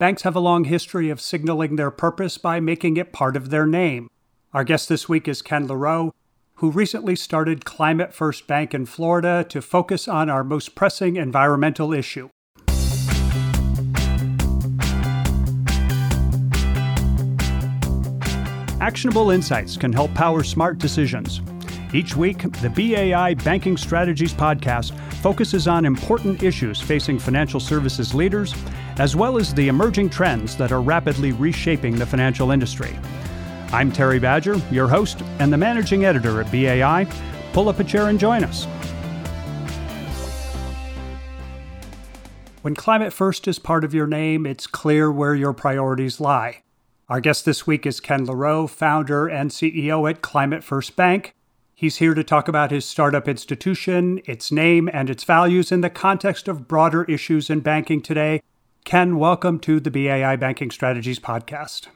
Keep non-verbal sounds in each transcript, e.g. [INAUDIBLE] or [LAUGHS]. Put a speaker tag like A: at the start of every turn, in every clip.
A: Banks have a long history of signaling their purpose by making it part of their name. Our guest this week is Ken LaRoe, who recently started Climate First Bank in Florida to focus on our most pressing environmental issue. Actionable insights can help power smart decisions. Each week, the BAI Banking Strategies podcast focuses on important issues facing financial services leaders, as well as the emerging trends that are rapidly reshaping the financial industry. I'm Terry Badger, your host and the managing editor at BAI. Pull up a chair and join us. When Climate First is part of your name, it's clear where your priorities lie. Our guest this week is Ken LaRoe, founder and CEO at Climate First Bank. He's here to talk about his startup institution, its name, and its values in the context of broader issues in banking today. Ken, welcome to the BAI Banking Strategies podcast.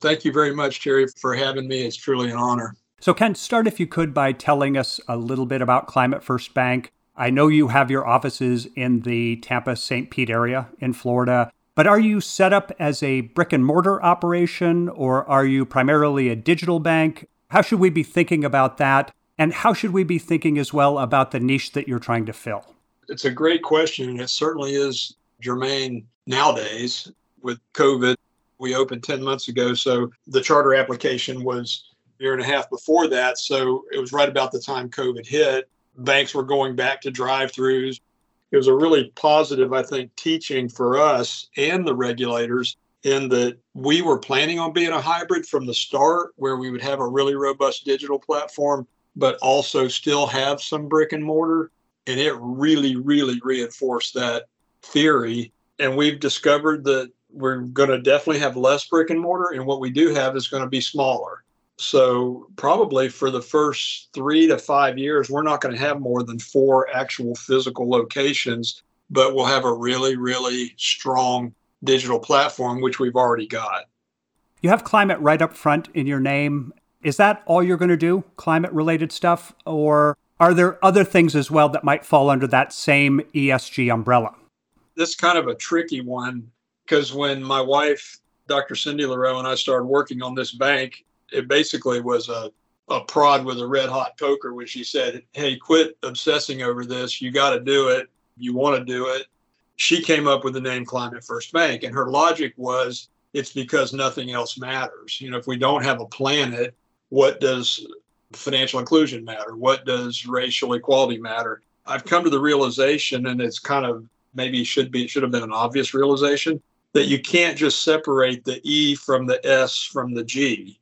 B: Thank you very much, Jerry, for having me. It's truly an honor.
A: So, Ken, start if you could by telling us a little bit about Climate First Bank. I know you have your offices in the Tampa St. Pete area in Florida. But are you set up as a brick and mortar operation or are you primarily a digital bank? How should we be thinking about that? And how should we be thinking as well about the niche that you're trying to fill?
B: It's a great question. And it certainly is germane nowadays with COVID. We opened 10 months ago. So the charter application was a year and a half before that. So it was right about the time COVID hit. Banks were going back to drive throughs it was a really positive, I think, teaching for us and the regulators in that we were planning on being a hybrid from the start, where we would have a really robust digital platform, but also still have some brick and mortar. And it really, really reinforced that theory. And we've discovered that we're going to definitely have less brick and mortar, and what we do have is going to be smaller. So, probably for the first three to five years, we're not going to have more than four actual physical locations, but we'll have a really, really strong digital platform, which we've already got.
A: You have climate right up front in your name. Is that all you're going to do, climate related stuff? Or are there other things as well that might fall under that same ESG umbrella?
B: This is kind of a tricky one because when my wife, Dr. Cindy LaRoe, and I started working on this bank, it basically was a, a prod with a red hot poker when she said, Hey, quit obsessing over this. You got to do it. You want to do it. She came up with the name Climate First Bank. And her logic was it's because nothing else matters. You know, if we don't have a planet, what does financial inclusion matter? What does racial equality matter? I've come to the realization, and it's kind of maybe should be it should have been an obvious realization that you can't just separate the E from the S from the G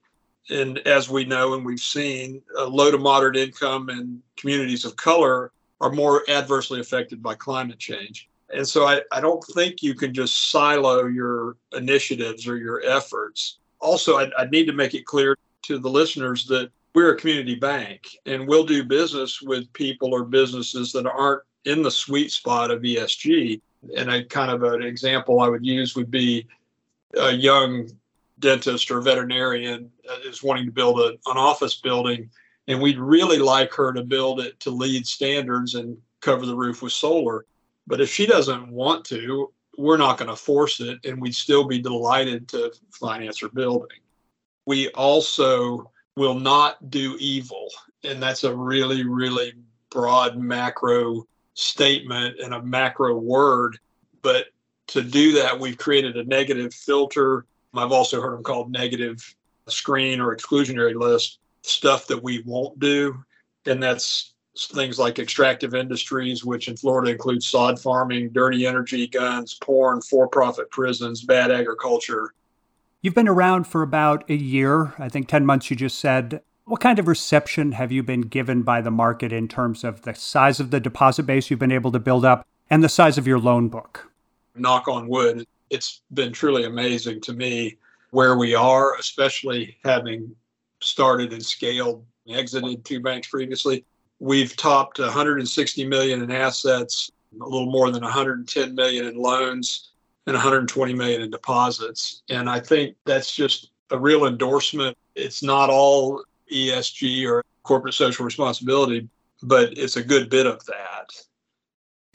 B: and as we know and we've seen, uh, low to moderate income and communities of color are more adversely affected by climate change. And so I, I don't think you can just silo your initiatives or your efforts. Also, I, I need to make it clear to the listeners that we're a community bank and we'll do business with people or businesses that aren't in the sweet spot of ESG. And a kind of an example I would use would be a young dentist or veterinarian is wanting to build a, an office building, and we'd really like her to build it to LEED standards and cover the roof with solar. But if she doesn't want to, we're not going to force it, and we'd still be delighted to finance her building. We also will not do evil, and that's a really, really broad macro statement and a macro word. But to do that, we've created a negative filter I've also heard them called negative screen or exclusionary list, stuff that we won't do. And that's things like extractive industries, which in Florida includes sod farming, dirty energy, guns, porn, for profit prisons, bad agriculture.
A: You've been around for about a year, I think 10 months, you just said. What kind of reception have you been given by the market in terms of the size of the deposit base you've been able to build up and the size of your loan book?
B: Knock on wood, it's been truly amazing to me where we are, especially having started and scaled, exited two banks previously. We've topped 160 million in assets, a little more than 110 million in loans, and 120 million in deposits. And I think that's just a real endorsement. It's not all ESG or corporate social responsibility, but it's a good bit of that.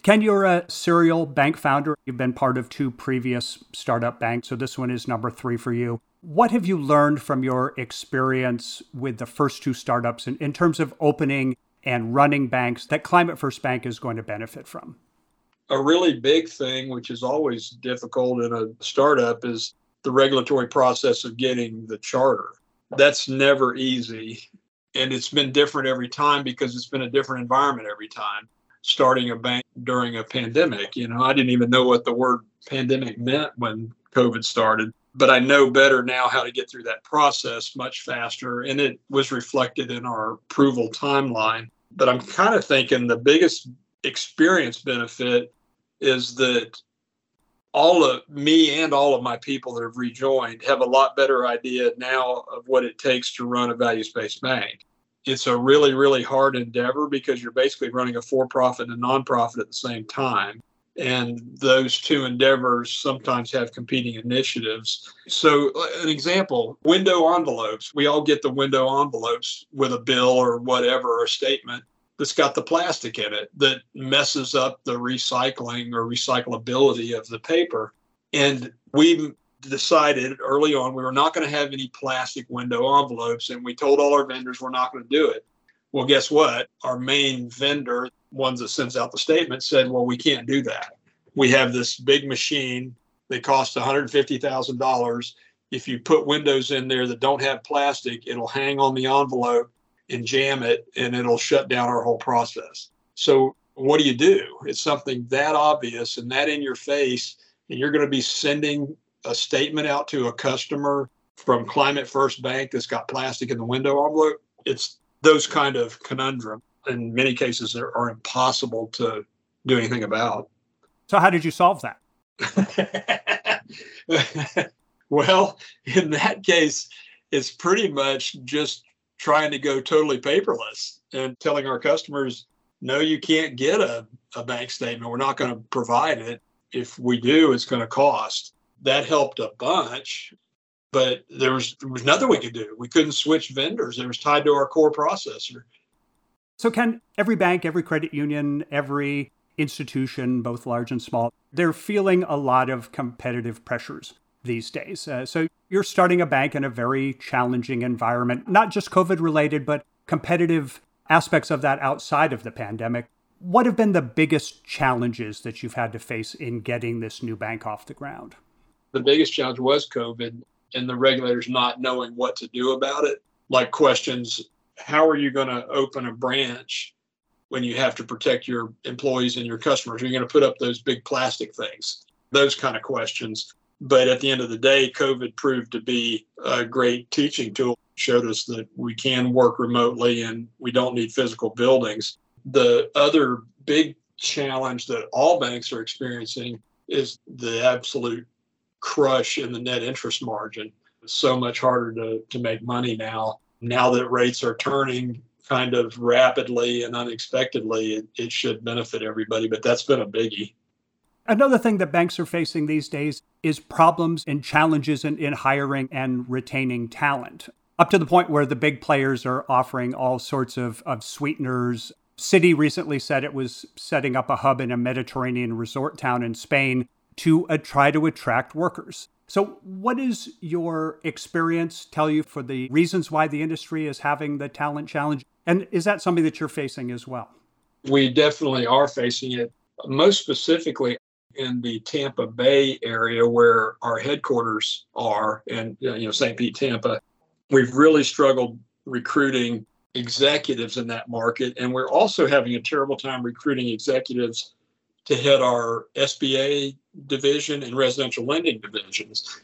A: Ken, you're a serial bank founder. You've been part of two previous startup banks, so this one is number three for you. What have you learned from your experience with the first two startups in, in terms of opening and running banks that Climate First Bank is going to benefit from?
B: A really big thing, which is always difficult in a startup, is the regulatory process of getting the charter. That's never easy. And it's been different every time because it's been a different environment every time. Starting a bank during a pandemic, you know, I didn't even know what the word pandemic meant when COVID started, but I know better now how to get through that process much faster. And it was reflected in our approval timeline. But I'm kind of thinking the biggest experience benefit is that all of me and all of my people that have rejoined have a lot better idea now of what it takes to run a values based bank. It's a really, really hard endeavor because you're basically running a for profit and a nonprofit at the same time. And those two endeavors sometimes have competing initiatives. So, uh, an example window envelopes. We all get the window envelopes with a bill or whatever, or a statement that's got the plastic in it that messes up the recycling or recyclability of the paper. And we decided early on we were not going to have any plastic window envelopes, and we told all our vendors we're not going to do it. Well, guess what? Our main vendor, ones that sends out the statement, said, "Well, we can't do that. We have this big machine that costs $150,000. If you put windows in there that don't have plastic, it'll hang on the envelope and jam it and it'll shut down our whole process. So what do you do? It's something that obvious and that in your face, and you're going to be sending a statement out to a customer from Climate First Bank that's got plastic in the window envelope. It's those kind of conundrum. In many cases, are, are impossible to do anything about.
A: So, how did you solve that? [LAUGHS]
B: well, in that case, it's pretty much just trying to go totally paperless and telling our customers, no, you can't get a, a bank statement. We're not going to provide it. If we do, it's going to cost. That helped a bunch, but there was there was nothing we could do. We couldn't switch vendors. It was tied to our core processor.
A: So, Ken every bank, every credit union, every institution, both large and small, they're feeling a lot of competitive pressures these days. Uh, so you're starting a bank in a very challenging environment, not just COVID related, but competitive aspects of that outside of the pandemic. What have been the biggest challenges that you've had to face in getting this new bank off the ground?
B: The biggest challenge was COVID and the regulators not knowing what to do about it. Like questions how are you going to open a branch when you have to protect your employees and your customers? Are you going to put up those big plastic things? Those kind of questions. But at the end of the day, COVID proved to be a great teaching tool. Showed us that we can work remotely and we don't need physical buildings. The other big challenge that all banks are experiencing is the absolute crush in the net interest margin. It's so much harder to, to make money now. Now that rates are turning kind of rapidly and unexpectedly, it, it should benefit everybody, but that's been a biggie.
A: Another thing that banks are facing these days is problems and challenges in, in hiring and retaining talent, up to the point where the big players are offering all sorts of, of sweeteners. Citi recently said it was setting up a hub in a Mediterranean resort town in Spain to uh, try to attract workers. So, what does your experience tell you for the reasons why the industry is having the talent challenge? And is that something that you're facing as well?
B: We definitely are facing it. Most specifically, in the Tampa Bay area where our headquarters are, and you know St. Pete, Tampa, we've really struggled recruiting executives in that market, and we're also having a terrible time recruiting executives to head our SBA division and residential lending divisions.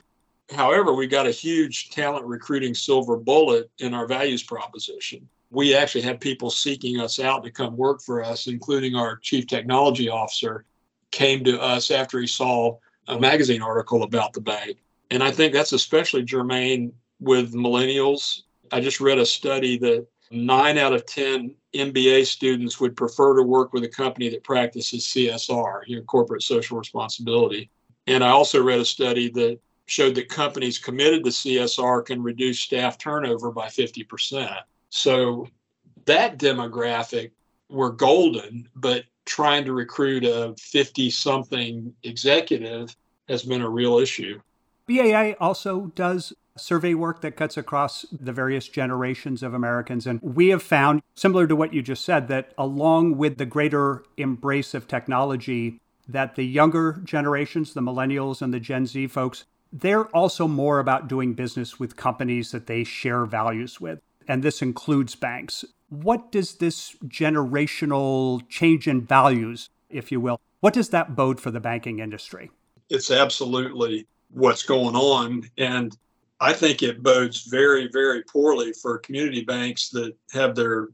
B: However, we got a huge talent recruiting silver bullet in our values proposition. We actually have people seeking us out to come work for us, including our chief technology officer came to us after he saw a magazine article about the bank. And I think that's especially germane with millennials. I just read a study that nine out of 10 MBA students would prefer to work with a company that practices CSR, you know, corporate social responsibility. And I also read a study that showed that companies committed to CSR can reduce staff turnover by 50%. So that demographic were golden, but trying to recruit a 50 something executive has been a real issue.
A: BAI also does survey work that cuts across the various generations of Americans. And we have found, similar to what you just said, that along with the greater embrace of technology, that the younger generations, the millennials and the Gen Z folks, they're also more about doing business with companies that they share values with. And this includes banks. What does this generational change in values, if you will, what does that bode for the banking industry?
B: It's absolutely what's going on. And I think it bodes very, very poorly for community banks that have their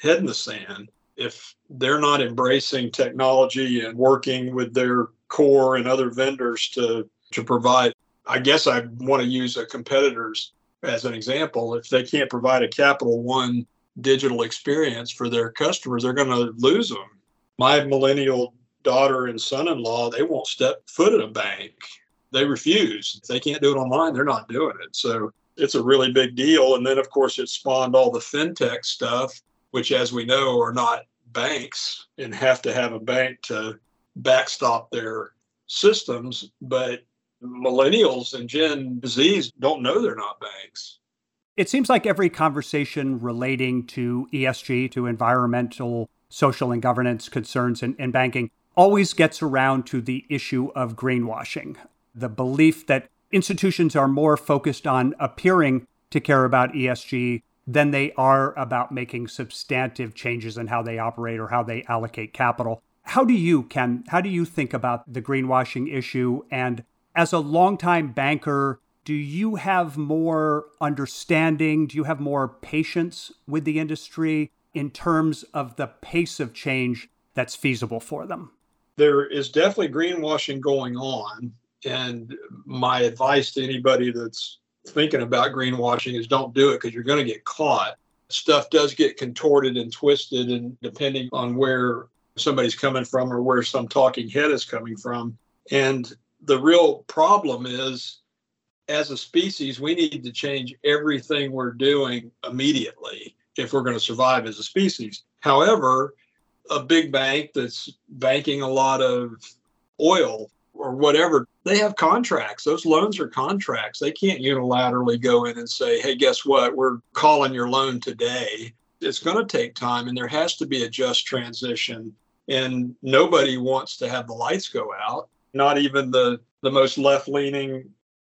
B: head in the sand. If they're not embracing technology and working with their core and other vendors to, to provide, I guess I want to use a competitor's as an example. If they can't provide a Capital One digital experience for their customers, they're going to lose them. My millennial daughter and son in law, they won't step foot in a bank they refuse. If they can't do it online, they're not doing it. So it's a really big deal. And then, of course, it spawned all the fintech stuff, which, as we know, are not banks and have to have a bank to backstop their systems. But millennials and Gen Zs don't know they're not banks.
A: It seems like every conversation relating to ESG, to environmental, social, and governance concerns in, in banking, always gets around to the issue of greenwashing the belief that institutions are more focused on appearing to care about ESG than they are about making substantive changes in how they operate or how they allocate capital. How do you, Ken, how do you think about the greenwashing issue? And as a longtime banker, do you have more understanding? Do you have more patience with the industry in terms of the pace of change that's feasible for them?
B: There is definitely greenwashing going on. And my advice to anybody that's thinking about greenwashing is don't do it because you're going to get caught. Stuff does get contorted and twisted, and depending on where somebody's coming from or where some talking head is coming from. And the real problem is, as a species, we need to change everything we're doing immediately if we're going to survive as a species. However, a big bank that's banking a lot of oil or whatever, they have contracts. Those loans are contracts. They can't unilaterally go in and say, hey, guess what? We're calling your loan today. It's going to take time and there has to be a just transition. And nobody wants to have the lights go out, not even the, the most left leaning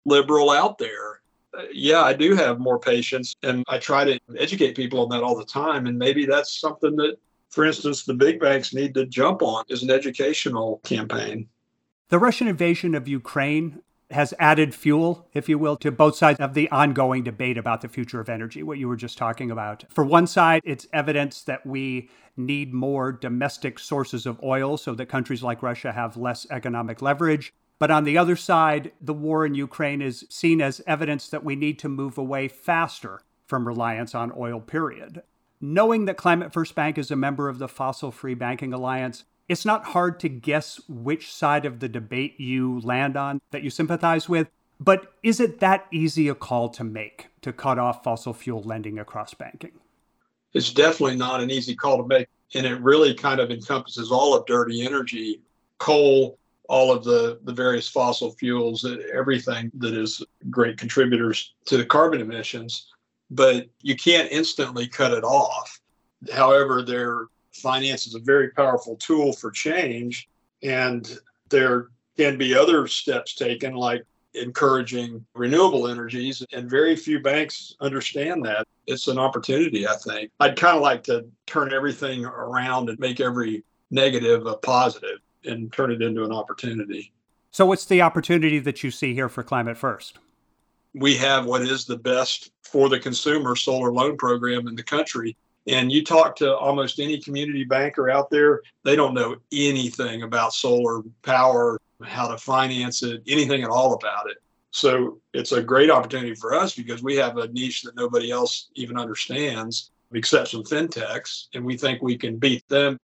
B: liberal out there. Uh, yeah, I do have more patience and I try to educate people on that all the time. And maybe that's something that, for instance, the big banks need to jump on is an educational campaign.
A: The Russian invasion of Ukraine has added fuel, if you will, to both sides of the ongoing debate about the future of energy, what you were just talking about. For one side, it's evidence that we need more domestic sources of oil so that countries like Russia have less economic leverage. But on the other side, the war in Ukraine is seen as evidence that we need to move away faster from reliance on oil, period. Knowing that Climate First Bank is a member of the Fossil Free Banking Alliance, it's not hard to guess which side of the debate you land on that you sympathize with, but is it that easy a call to make to cut off fossil fuel lending across banking?
B: It's definitely not an easy call to make. And it really kind of encompasses all of dirty energy, coal, all of the, the various fossil fuels, everything that is great contributors to the carbon emissions. But you can't instantly cut it off. However, there finance is a very powerful tool for change. And there can be other steps taken, like encouraging renewable energies. And very few banks understand that. It's an opportunity, I think. I'd kind of like to turn everything around and make every negative a positive and turn it into an opportunity.
A: So, what's the opportunity that you see here for Climate First?
B: We have what is the best for the consumer solar loan program in the country. And you talk to almost any community banker out there, they don't know anything about solar power, how to finance it, anything at all about it. So it's a great opportunity for us because we have a niche that nobody else even understands, except some fintechs, and we think we can beat them.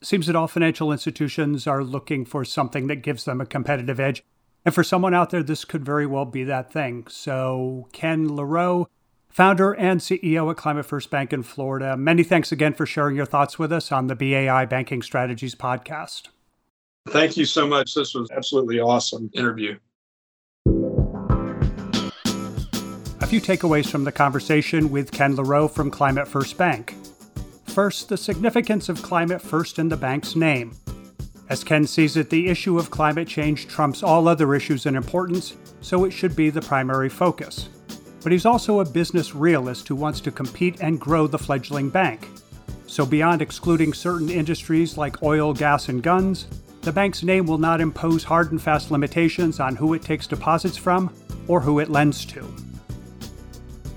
A: Seems that all financial institutions are looking for something that gives them a competitive edge. And for someone out there, this could very well be that thing. So, Ken LaRoe, founder and CEO at Climate First Bank in Florida. Many thanks again for sharing your thoughts with us on the BAI Banking Strategies podcast.
B: Thank you so much. This was absolutely awesome interview.
A: A few takeaways from the conversation with Ken LaRoe from Climate First Bank. First, the significance of Climate First in the bank's name. As Ken sees it, the issue of climate change trumps all other issues in importance, so it should be the primary focus. But he's also a business realist who wants to compete and grow the fledgling bank. So, beyond excluding certain industries like oil, gas, and guns, the bank's name will not impose hard and fast limitations on who it takes deposits from or who it lends to.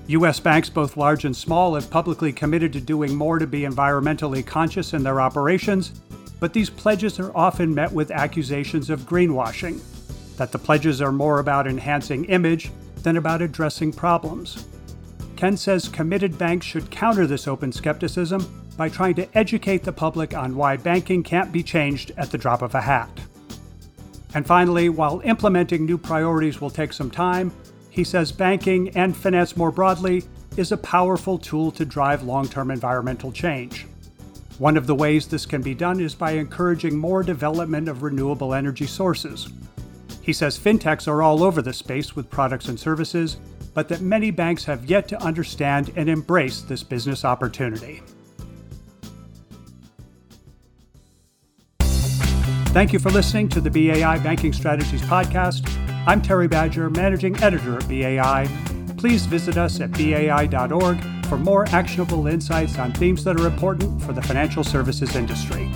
A: U.S. banks, both large and small, have publicly committed to doing more to be environmentally conscious in their operations, but these pledges are often met with accusations of greenwashing, that the pledges are more about enhancing image than about addressing problems. Ken says committed banks should counter this open skepticism by trying to educate the public on why banking can't be changed at the drop of a hat. And finally, while implementing new priorities will take some time, he says banking and finance more broadly is a powerful tool to drive long term environmental change. One of the ways this can be done is by encouraging more development of renewable energy sources. He says fintechs are all over the space with products and services, but that many banks have yet to understand and embrace this business opportunity. Thank you for listening to the BAI Banking Strategies Podcast. I'm Terry Badger, Managing Editor at BAI. Please visit us at bai.org for more actionable insights on themes that are important for the financial services industry.